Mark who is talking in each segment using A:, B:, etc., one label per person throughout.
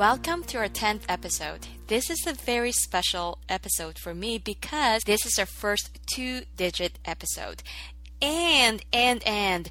A: Welcome to our 10th episode. This is a very special episode for me because this is our first two digit episode. And, and, and,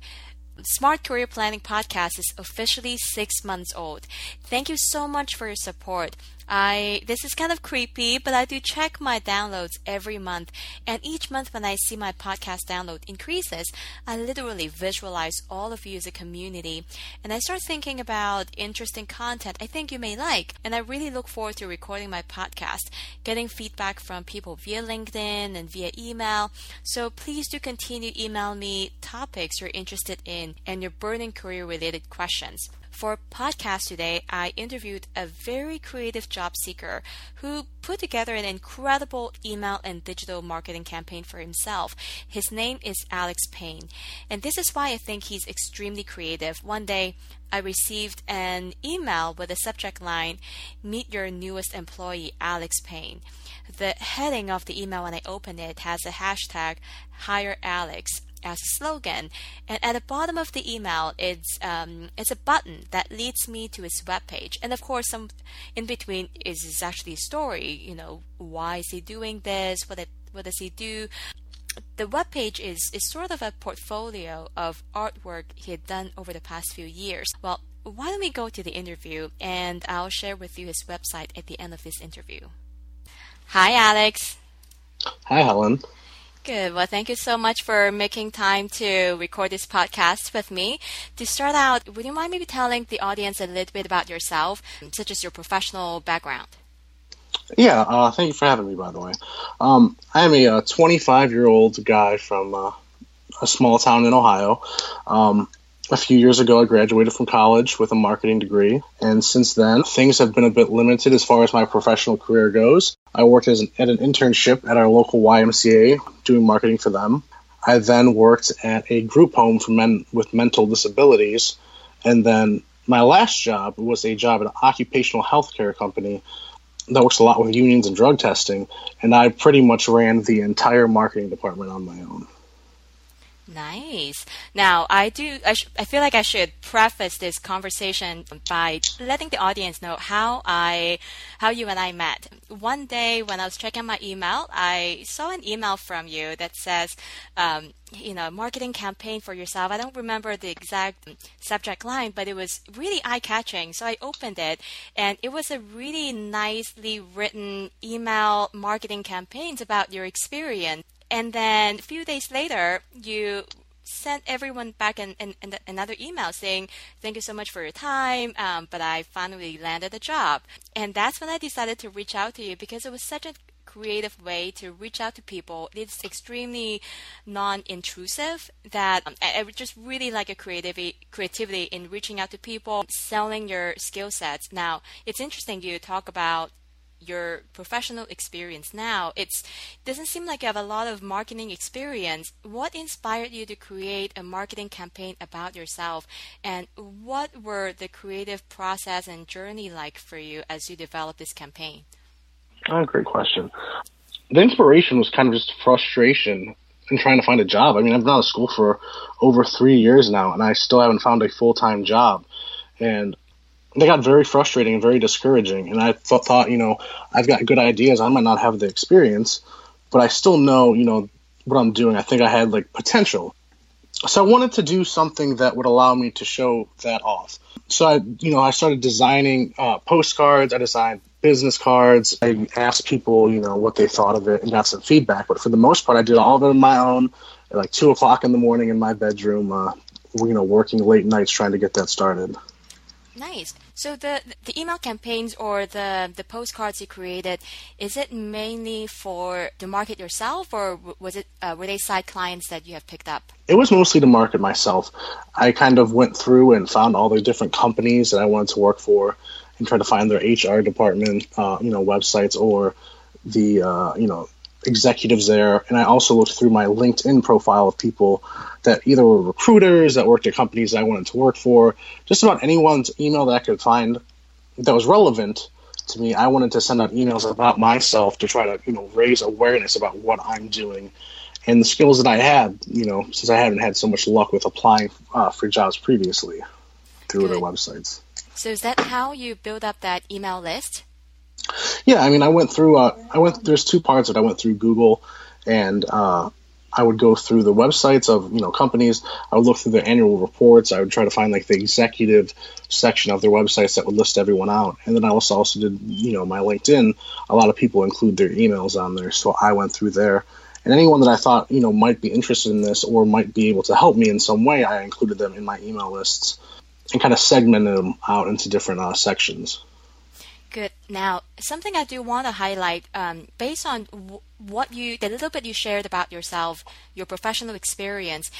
A: Smart Career Planning Podcast is officially six months old. Thank you so much for your support. I this is kind of creepy, but I do check my downloads every month, and each month when I see my podcast download increases, I literally visualize all of you as a community, and I start thinking about interesting content I think you may like, and I really look forward to recording my podcast, getting feedback from people via LinkedIn and via email. So please do continue email me topics you're interested in and your burning career related questions. For podcast today, I interviewed a very creative job seeker who put together an incredible email and digital marketing campaign for himself. His name is Alex Payne, and this is why I think he's extremely creative. One day, I received an email with a subject line Meet your newest employee, Alex Payne. The heading of the email when I opened it has a hashtag Hire Alex as a slogan. And at the bottom of the email, it's um, it's a button that leads me to his webpage. And of course, some in between is, is actually a story. You know, why is he doing this? What it, what does he do? The webpage is is sort of a portfolio of artwork he had done over the past few years. Well, why don't we go to the interview and I'll share with you his website at the end of this interview. Hi, Alex.
B: Hi, Helen.
A: Good. Well, thank you so much for making time to record this podcast with me. To start out, would you mind maybe telling the audience a little bit about yourself, such as your professional background?
B: Yeah, uh, thank you for having me, by the way. Um, I am a 25 year old guy from uh, a small town in Ohio. Um, a few years ago, I graduated from college with a marketing degree, and since then, things have been a bit limited as far as my professional career goes. I worked as an, at an internship at our local YMCA doing marketing for them. I then worked at a group home for men with mental disabilities, and then my last job was a job at an occupational health care company that works a lot with unions and drug testing, and I pretty much ran the entire marketing department on my own.
A: Nice. Now, I do. I, I feel like I should preface this conversation by letting the audience know how I, how you and I met. One day when I was checking my email, I saw an email from you that says, um, you know, marketing campaign for yourself. I don't remember the exact subject line, but it was really eye catching. So I opened it, and it was a really nicely written email marketing campaigns about your experience and then a few days later, you sent everyone back an, an, an, another email saying, Thank you so much for your time, um, but I finally landed a job. And that's when I decided to reach out to you because it was such a creative way to reach out to people. It's extremely non-intrusive that um, I, just really like a creativity creativity in reaching out to people, selling your skill sets. Now, it's interesting you talk about your professional experience now, it doesn't seem like you have a lot of marketing experience. What inspired you to create a marketing campaign about yourself, and what were the creative process and journey like for you as you developed this campaign?
B: Oh, great question. The inspiration was kind of just frustration and trying to find a job. I mean, I've been out of school for over three years now, and I still haven't found a full time job. And they got very frustrating and very discouraging. And I th- thought, you know, I've got good ideas. I might not have the experience, but I still know, you know, what I'm doing. I think I had like potential. So I wanted to do something that would allow me to show that off. So I, you know, I started designing uh, postcards. I designed business cards. I asked people, you know, what they thought of it and got some feedback. But for the most part, I did all of it on my own. At like two o'clock in the morning in my bedroom, uh, you know, working late nights trying to get that started.
A: Nice. So the the email campaigns or the the postcards you created, is it mainly for to market yourself, or was it uh, were they side clients that you have picked up?
B: It was mostly to market myself. I kind of went through and found all the different companies that I wanted to work for, and try to find their HR department, uh, you know, websites or the uh, you know executives there, and I also looked through my LinkedIn profile of people that either were recruiters that worked at companies that I wanted to work for. Just about anyone's email that I could find that was relevant to me, I wanted to send out emails about myself to try to you know raise awareness about what I'm doing and the skills that I had. You know, since I haven't had so much luck with applying uh, for jobs previously through Good. their websites.
A: So is that how you build up that email list?
B: Yeah, I mean, I went through. Uh, I went. There's two parts that I went through Google, and uh, I would go through the websites of you know companies. I would look through their annual reports. I would try to find like the executive section of their websites that would list everyone out. And then I also also did you know my LinkedIn. A lot of people include their emails on there, so I went through there. And anyone that I thought you know might be interested in this or might be able to help me in some way, I included them in my email lists and kind of segmented them out into different uh, sections.
A: Now, something I do want to highlight, um, based on what you, the little bit you shared about yourself, your professional experience,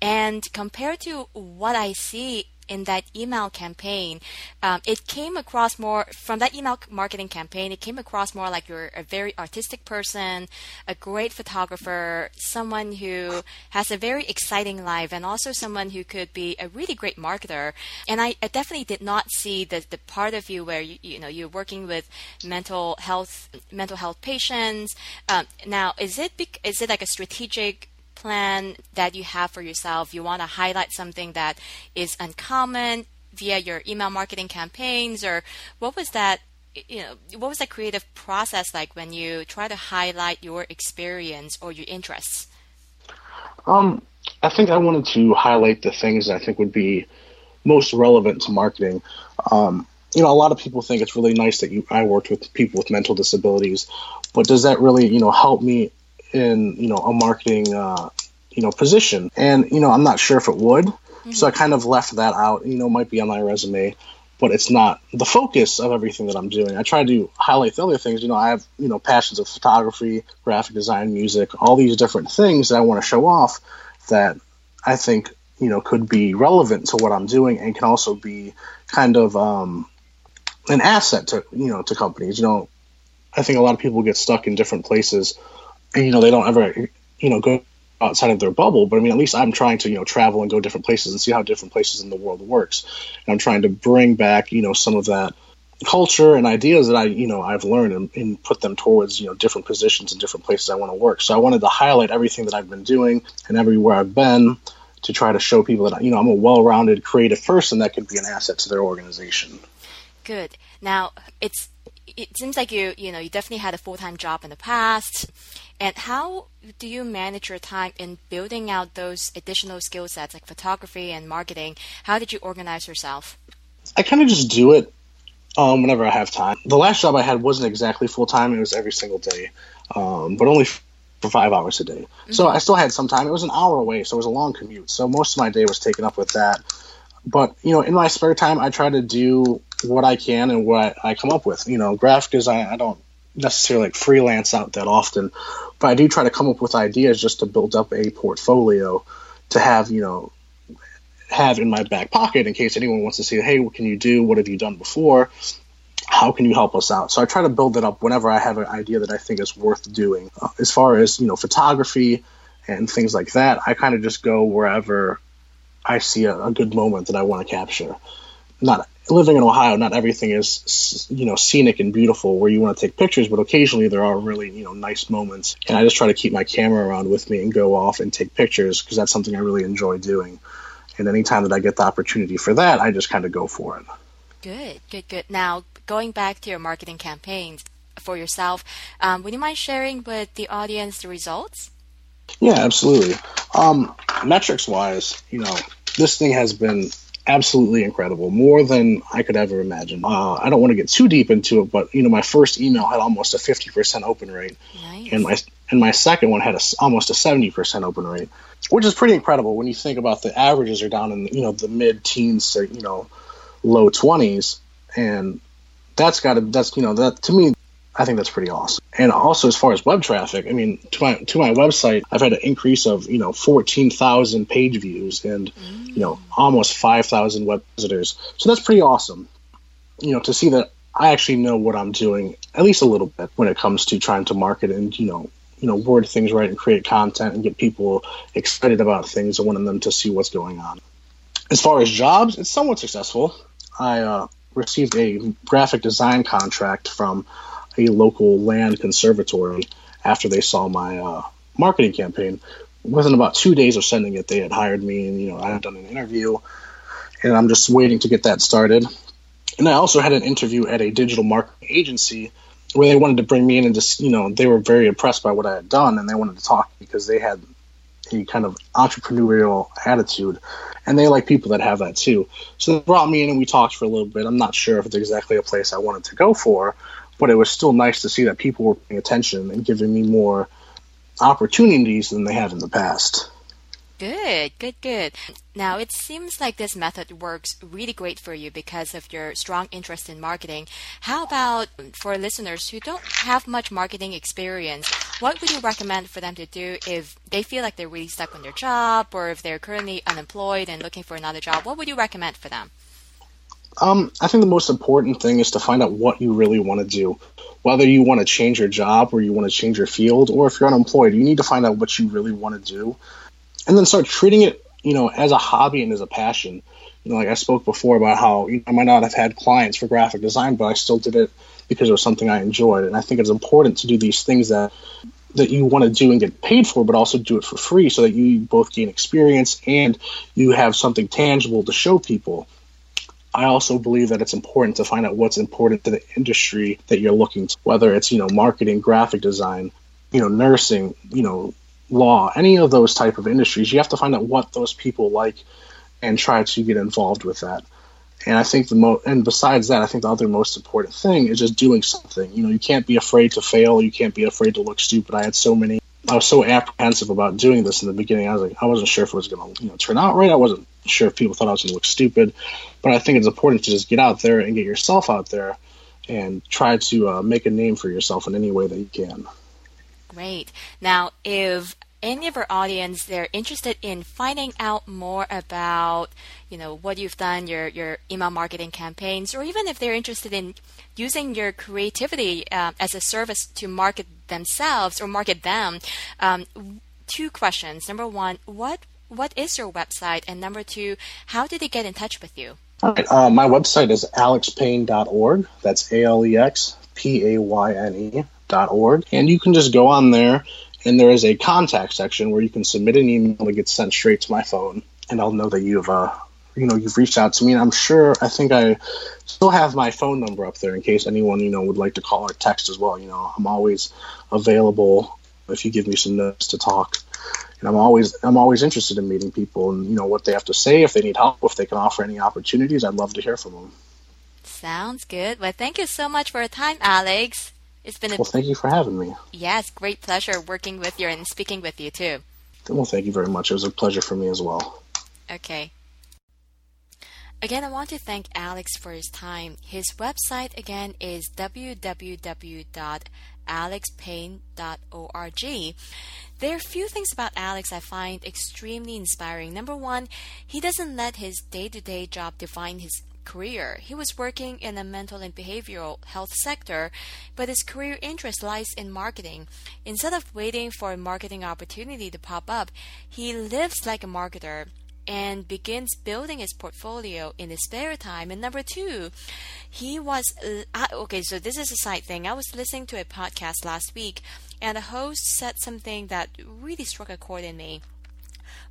A: and compared to what I see in that email campaign, um, it came across more from that email marketing campaign. It came across more like you're a very artistic person, a great photographer, someone who has a very exciting life, and also someone who could be a really great marketer. And I, I definitely did not see the, the part of you where you, you know you're working with mental health mental health patients. Um, now, is it is it like a strategic plan that you have for yourself. You want to highlight something that is uncommon via your email marketing campaigns, or what was that? You know, what was that creative process like when you try to highlight your experience or your interests?
B: Um, I think I wanted to highlight the things I think would be most relevant to marketing. Um, you know, a lot of people think it's really nice that you I worked with people with mental disabilities, but does that really, you know, help me in you know a marketing uh, you know position, and you know I'm not sure if it would. Mm-hmm. So I kind of left that out. You know, might be on my resume, but it's not the focus of everything that I'm doing. I try to highlight the other things. You know, I have you know passions of photography, graphic design, music, all these different things that I want to show off that I think you know could be relevant to what I'm doing and can also be kind of um, an asset to you know to companies. You know, I think a lot of people get stuck in different places you know they don't ever you know go outside of their bubble but i mean at least i'm trying to you know travel and go different places and see how different places in the world works. And i'm trying to bring back you know some of that culture and ideas that i you know i've learned and, and put them towards you know different positions and different places i want to work. So i wanted to highlight everything that i've been doing and everywhere i've been to try to show people that you know i'm a well-rounded creative person that could be an asset to their organization.
A: Good. Now it's it seems like you you know you definitely had a full-time job in the past and how do you manage your time in building out those additional skill sets like photography and marketing? How did you organize yourself?
B: I kind of just do it um, whenever I have time. The last job I had wasn't exactly full time; it was every single day, um, but only for five hours a day. Mm-hmm. So I still had some time. It was an hour away, so it was a long commute. So most of my day was taken up with that. But you know, in my spare time, I try to do what I can and what I come up with. You know, graphic design. I don't necessarily like freelance out that often, but I do try to come up with ideas just to build up a portfolio to have you know have in my back pocket in case anyone wants to say, hey, what can you do? What have you done before? How can you help us out? So I try to build it up whenever I have an idea that I think is worth doing. Uh, as far as you know, photography and things like that, I kind of just go wherever I see a, a good moment that I want to capture. Not living in Ohio, not everything is you know scenic and beautiful where you want to take pictures, but occasionally there are really you know nice moments, and I just try to keep my camera around with me and go off and take pictures because that's something I really enjoy doing. And anytime that I get the opportunity for that, I just kind of go for it.
A: Good, good, good. Now going back to your marketing campaigns for yourself, um, would you mind sharing with the audience the results?
B: Yeah, absolutely. Um, metrics wise, you know, this thing has been absolutely incredible, more than I could ever imagine. Uh, I don't want to get too deep into it, but you know, my first email had almost a 50% open rate,
A: nice.
B: and my and my second one had a, almost a 70% open rate, which is pretty incredible when you think about the averages are down in you know the mid teens to you know low 20s, and that's got to that's you know that to me I think that's pretty awesome. And also, as far as web traffic, I mean, to my to my website, I've had an increase of you know fourteen thousand page views and mm. you know almost five thousand web visitors. So that's pretty awesome. You know, to see that I actually know what I'm doing at least a little bit when it comes to trying to market and you know you know word things right and create content and get people excited about things and wanting them to see what's going on. As far as jobs, it's somewhat successful. I uh, received a graphic design contract from a local land conservatory after they saw my uh, marketing campaign. Within about two days of sending it, they had hired me, and you know I had done an interview, and I'm just waiting to get that started. And I also had an interview at a digital marketing agency where they wanted to bring me in and just, you know, they were very impressed by what I had done and they wanted to talk because they had a kind of entrepreneurial attitude and they like people that have that too. So they brought me in and we talked for a little bit. I'm not sure if it's exactly a place I wanted to go for, but it was still nice to see that people were paying attention and giving me more opportunities than they had in the past.
A: Good, good, good. Now, it seems like this method works really great for you because of your strong interest in marketing. How about for listeners who don't have much marketing experience? What would you recommend for them to do if they feel like they're really stuck on their job or if they're currently unemployed and looking for another job? What would you recommend for them?
B: Um, I think the most important thing is to find out what you really want to do. Whether you want to change your job or you want to change your field, or if you're unemployed, you need to find out what you really want to do and then start treating it, you know, as a hobby and as a passion. You know, like I spoke before about how you know, I might not have had clients for graphic design, but I still did it because it was something I enjoyed. And I think it's important to do these things that that you want to do and get paid for, but also do it for free so that you both gain experience and you have something tangible to show people. I also believe that it's important to find out what's important to the industry that you're looking to, whether it's, you know, marketing, graphic design, you know, nursing, you know, law, any of those type of industries, you have to find out what those people like and try to get involved with that. And I think the mo and besides that, I think the other most important thing is just doing something. You know, you can't be afraid to fail. You can't be afraid to look stupid. I had so many. I was so apprehensive about doing this in the beginning. I was like, I wasn't sure if it was going to, you know, turn out right. I wasn't sure if people thought I was going to look stupid. But I think it's important to just get out there and get yourself out there and try to uh, make a name for yourself in any way that you can.
A: Great. Now, if any of our audience they're interested in finding out more about you know what you've done your your email marketing campaigns or even if they're interested in using your creativity uh, as a service to market themselves or market them. Um, two questions. Number one what what is your website? And number two how do they get in touch with you?
B: All right uh, my website is alexpayne.org that's a-l-e-x p-a-y-n-e dot org. And you can just go on there and there is a contact section where you can submit an email that gets sent straight to my phone, and I'll know that you've uh, you know you've reached out to me. And I'm sure I think I still have my phone number up there in case anyone you know would like to call or text as well. You know, I'm always available if you give me some notes to talk. And I'm always I'm always interested in meeting people and you know what they have to say. If they need help, if they can offer any opportunities, I'd love to hear from them.
A: Sounds good. Well, thank you so much for your time, Alex. It's been a
B: well. Thank you for having me.
A: Yes, great pleasure working with you and speaking with you too.
B: Well, thank you very much. It was a pleasure for me as well.
A: Okay. Again, I want to thank Alex for his time. His website again is www.alexpayne.org. There are a few things about Alex I find extremely inspiring. Number one, he doesn't let his day to day job define his career. He was working in the mental and behavioral health sector, but his career interest lies in marketing. Instead of waiting for a marketing opportunity to pop up, he lives like a marketer and begins building his portfolio in his spare time. And number two, he was uh, okay. So this is a side thing. I was listening to a podcast last week, and the host said something that really struck a chord in me.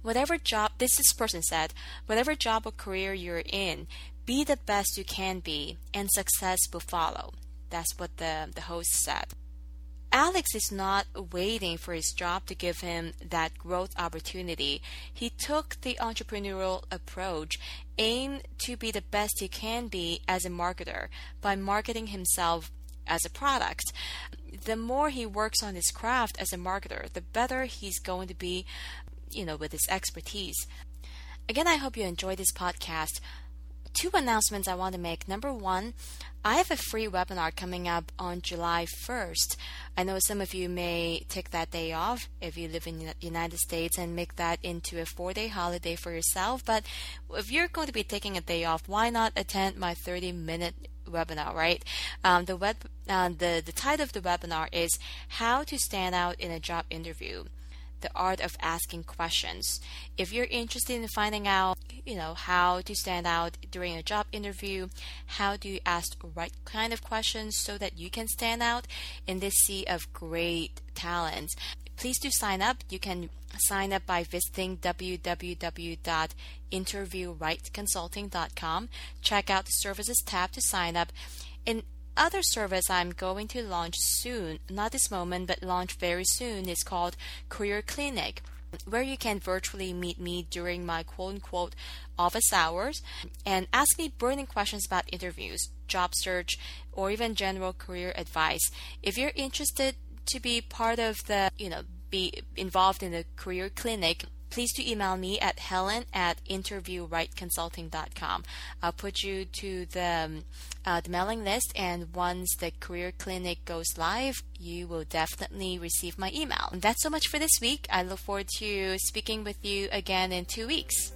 A: Whatever job this person said, whatever job or career you're in, be the best you can be, and success will follow. That's what the, the host said. Alex is not waiting for his job to give him that growth opportunity. He took the entrepreneurial approach, aimed to be the best he can be as a marketer by marketing himself as a product. The more he works on his craft as a marketer, the better he's going to be, you know, with his expertise. Again, I hope you enjoyed this podcast two announcements I want to make. Number one, I have a free webinar coming up on July 1st. I know some of you may take that day off if you live in the United States and make that into a four day holiday for yourself. But if you're going to be taking a day off, why not attend my 30 minute webinar, right? Um, the web, uh, the the title of the webinar is "How to Stand Out in a Job Interview." The art of asking questions. If you're interested in finding out, you know, how to stand out during a job interview, how do you ask the right kind of questions so that you can stand out in this sea of great talents, please do sign up. You can Sign up by visiting www.interviewrightconsulting.com. Check out the services tab to sign up. In other service I'm going to launch soon, not this moment, but launch very soon, is called Career Clinic where you can virtually meet me during my quote unquote office hours and ask me burning questions about interviews, job search, or even general career advice. If you're interested to be part of the, you know, be involved in the career clinic, please do email me at helen at interviewrightconsulting.com. I'll put you to the, um, uh, the mailing list, and once the career clinic goes live, you will definitely receive my email. And that's so much for this week. I look forward to speaking with you again in two weeks.